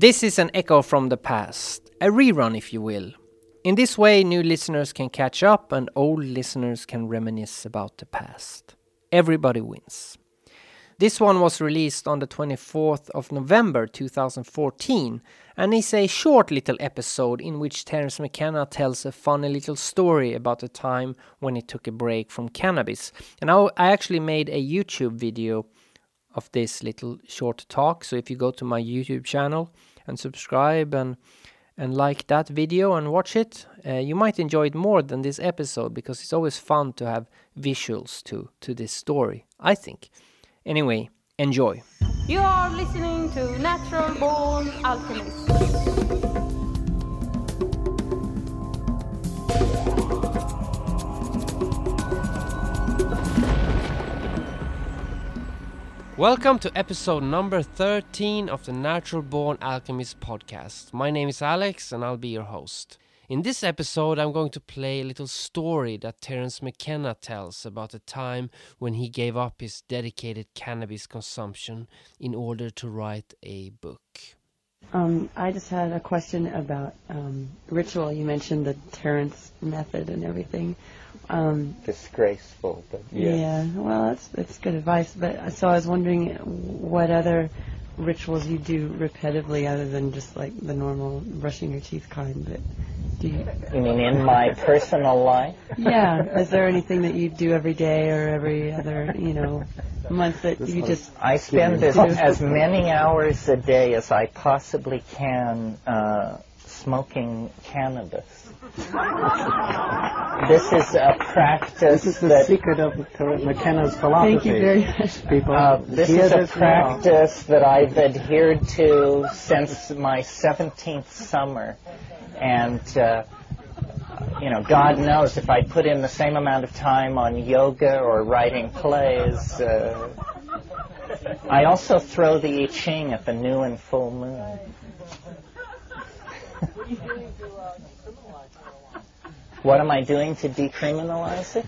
This is an echo from the past, a rerun, if you will. In this way, new listeners can catch up and old listeners can reminisce about the past. Everybody wins. This one was released on the 24th of November 2014 and is a short little episode in which Terence McKenna tells a funny little story about the time when he took a break from cannabis. And I, I actually made a YouTube video of this little short talk. So if you go to my YouTube channel and subscribe and and like that video and watch it, uh, you might enjoy it more than this episode because it's always fun to have visuals to to this story. I think. Anyway, enjoy. You are listening to Natural Born Alchemist. Welcome to episode number 13 of the Natural Born Alchemist podcast. My name is Alex and I'll be your host. In this episode, I'm going to play a little story that Terence McKenna tells about the time when he gave up his dedicated cannabis consumption in order to write a book. Um, I just had a question about um, ritual. You mentioned the Terence method and everything. Um, disgraceful, but yes. Yeah, well, that's that's good advice. But uh, so I was wondering what other rituals you do repetitively other than just like the normal brushing your teeth kind. But do you? You mean in my personal life? Yeah. Is there anything that you do every day or every other, you know, month that you just? I spend as, as many hours a day as I possibly can uh, smoking cannabis. this is a practice This is the that secret of McKenna's philosophy. Thank you very much. People, Uh, this hear is a this now. practice that I've adhered to since my 17th summer. And, uh, you know, God knows if I put in the same amount of time on yoga or writing plays. Uh, I also throw the I Ching at the new and full moon. What am I doing to decriminalize it?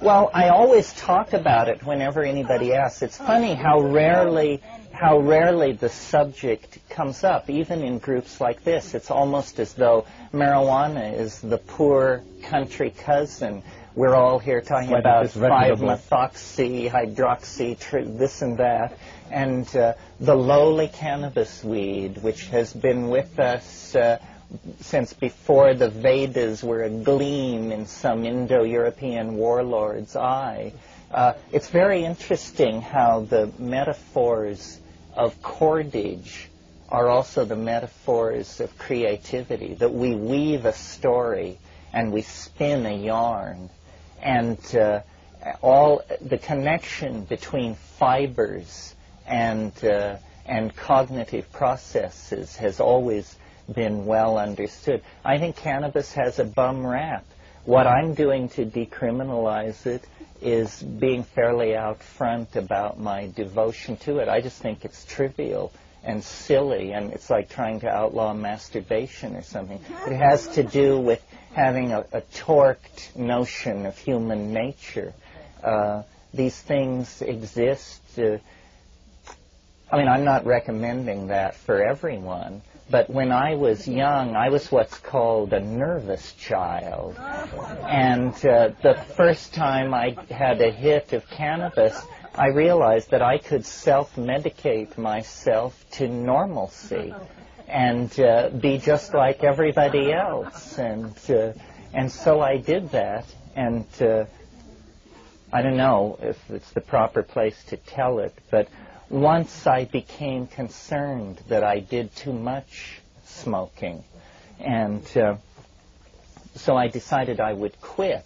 Well, I always talk about it whenever anybody asks. It's funny how rarely how rarely the subject comes up, even in groups like this. It's almost as though marijuana is the poor country cousin. We're all here talking about this vegetable? 5-methoxy, hydroxy, tr- this and that, and uh, the lowly cannabis weed, which has been with us uh, since before the Vedas were a gleam in some Indo-European warlord's eye. Uh, it's very interesting how the metaphors of cordage are also the metaphors of creativity, that we weave a story and we spin a yarn. And uh, all the connection between fibers and, uh, and cognitive processes has always been well understood. I think cannabis has a bum rap. What I'm doing to decriminalize it is being fairly out front about my devotion to it. I just think it's trivial and silly, and it's like trying to outlaw masturbation or something. It has to do with having a, a torqued notion of human nature. Uh, these things exist. Uh, I mean, I'm not recommending that for everyone, but when I was young, I was what's called a nervous child. And uh, the first time I had a hit of cannabis, I realized that I could self-medicate myself to normalcy and uh, be just like everybody else. And uh, and so I did that. And uh, I don't know if it's the proper place to tell it, but once I became concerned that I did too much smoking, and uh, so I decided I would quit.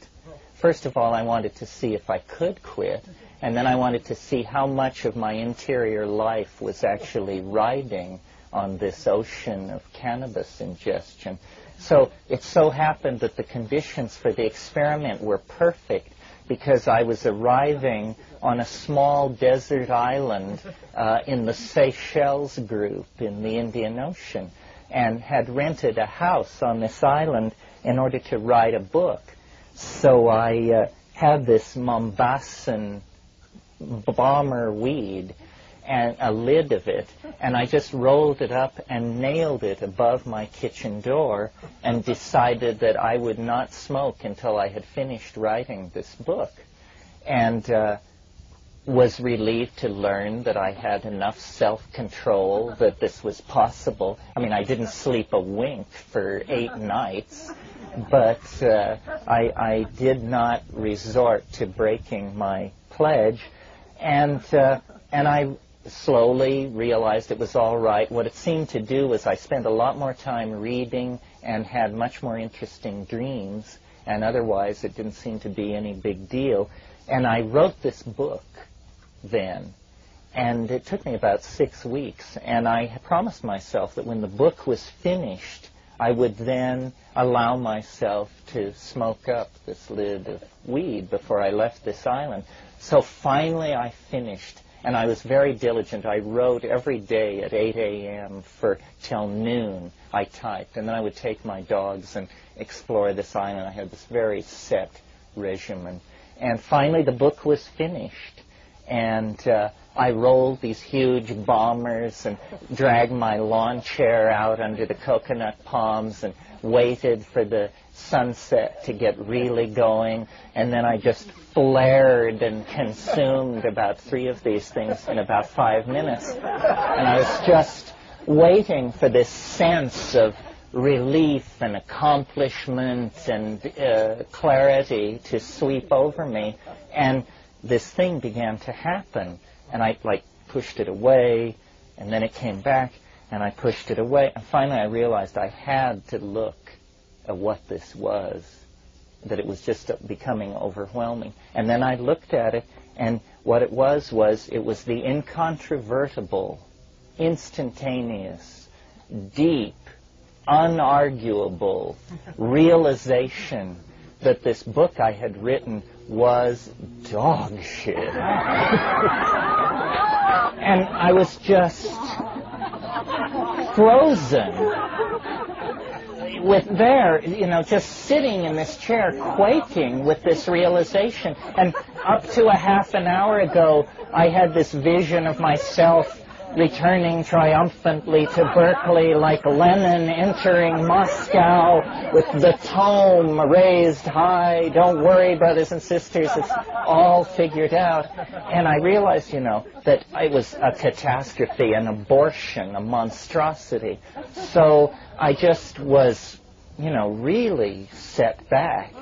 First of all, I wanted to see if I could quit, and then I wanted to see how much of my interior life was actually riding on this ocean of cannabis ingestion. So it so happened that the conditions for the experiment were perfect because I was arriving on a small desert island uh, in the Seychelles group in the Indian Ocean and had rented a house on this island in order to write a book. So I uh, had this Mombasan bomber weed and a lid of it, and I just rolled it up and nailed it above my kitchen door and decided that I would not smoke until I had finished writing this book. And uh, was relieved to learn that I had enough self-control that this was possible. I mean, I didn't sleep a wink for eight nights, but uh, I, I did not resort to breaking my pledge, and uh, and I slowly realized it was all right. What it seemed to do was I spent a lot more time reading and had much more interesting dreams, and otherwise it didn't seem to be any big deal. And I wrote this book then. And it took me about six weeks. And I promised myself that when the book was finished, I would then allow myself to smoke up this lid of weed before I left this island. So finally I finished. And I was very diligent. I wrote every day at 8 a.m. for till noon. I typed. And then I would take my dogs and explore this island. I had this very set regimen. And finally the book was finished and uh, I rolled these huge bombers and dragged my lawn chair out under the coconut palms and waited for the sunset to get really going, and then I just flared and consumed about three of these things in about five minutes. And I was just waiting for this sense of relief and accomplishment and uh, clarity to sweep over me. And this thing began to happen. And I like pushed it away, and then it came back, and I pushed it away. And finally I realized I had to look at what this was, that it was just becoming overwhelming. And then I looked at it, and what it was was it was the incontrovertible, instantaneous, deep, unarguable realization that this book I had written was dog shit. and I was just frozen with there, you know, just sitting in this chair, quaking with this realization. And up to a half an hour ago, I had this vision of myself returning triumphantly to Berkeley like Lenin entering Moscow with the tome raised high. Don't worry, brothers and sisters, it's all figured out. And I realized, you know, that it was a catastrophe, an abortion, a monstrosity. So I just was, you know, really set back.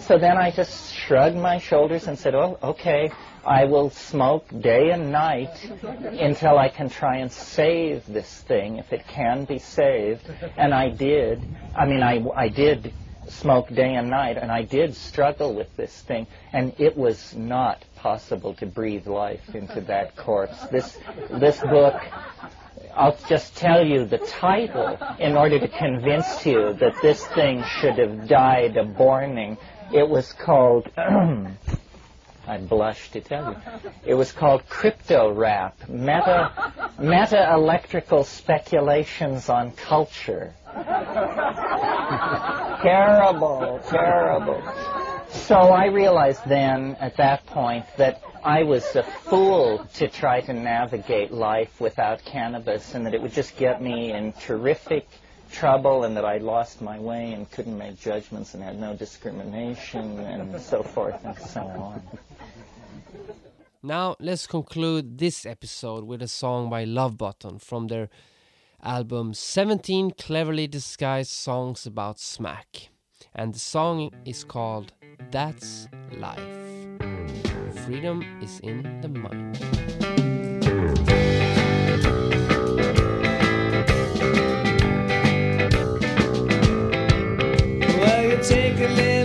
So then I just shrugged my shoulders and said, oh, okay, I will smoke day and night until I can try and save this thing, if it can be saved. And I did. I mean, I, I did smoke day and night, and I did struggle with this thing, and it was not possible to breathe life into that corpse. This, this book, I'll just tell you the title in order to convince you that this thing should have died a borning. It was called I blush to tell you. It was called Crypto Rap, Meta, Meta Electrical Speculations on Culture. terrible, terrible. So I realized then, at that point, that I was a fool to try to navigate life without cannabis and that it would just get me in terrific trouble and that I lost my way and couldn't make judgments and had no discrimination and so forth and so on. Now let's conclude this episode with a song by Love Button from their album 17 Cleverly Disguised Songs About Smack. And the song is called That's Life. Freedom is in the mind. Well, you take a little